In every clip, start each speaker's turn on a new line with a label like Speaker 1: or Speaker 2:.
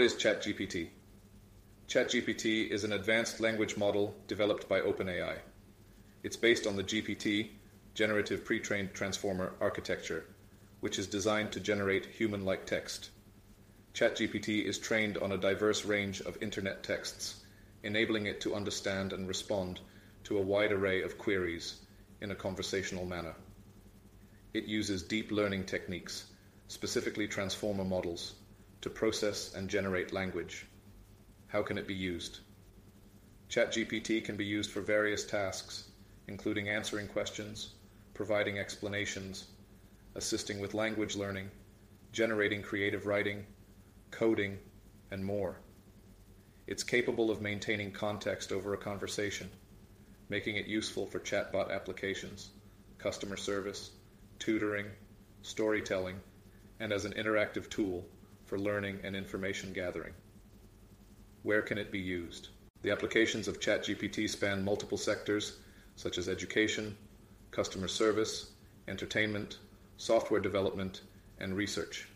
Speaker 1: is ChatGPT? ChatGPT is an advanced language model developed by OpenAI. It's based on the GPT, Generative Pre-trained Transformer architecture, which is designed to generate human-like text. ChatGPT is trained on a diverse range of internet texts, enabling it to understand and respond to a wide array of queries in a conversational manner. It uses deep learning techniques, specifically transformer models, to process and generate language. How can it be used? ChatGPT can be used for various tasks, including answering questions, providing explanations, assisting with language learning, generating creative writing, coding, and more. It's capable of maintaining context over a conversation, making it useful for chatbot applications, customer service, tutoring, storytelling, and as an interactive tool for learning and information gathering. Where can it be used? The applications of ChatGPT span multiple sectors such as education, customer service, entertainment, software development, and research.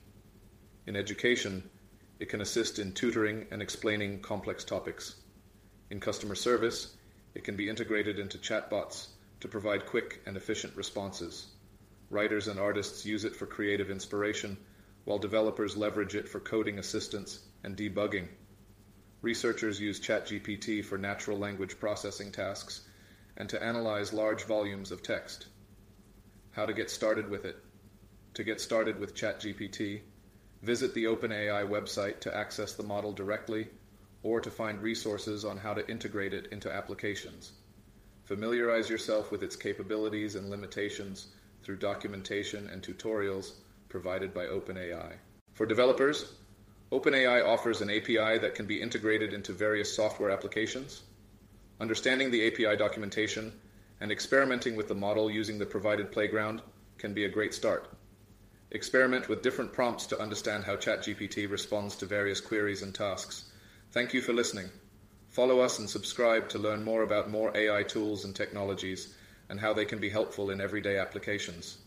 Speaker 1: In education, it can assist in tutoring and explaining complex topics. In customer service, it can be integrated into chatbots to provide quick and efficient responses. Writers and artists use it for creative inspiration, while developers leverage it for coding assistance and debugging. Researchers use ChatGPT for natural language processing tasks and to analyze large volumes of text. How to get started with it. To get started with ChatGPT, visit the OpenAI website to access the model directly or to find resources on how to integrate it into applications. Familiarize yourself with its capabilities and limitations through documentation and tutorials provided by OpenAI. For developers, OpenAI offers an API that can be integrated into various software applications. Understanding the API documentation and experimenting with the model using the provided playground can be a great start. Experiment with different prompts to understand how ChatGPT responds to various queries and tasks. Thank you for listening. Follow us and subscribe to learn more about more AI tools and technologies and how they can be helpful in everyday applications.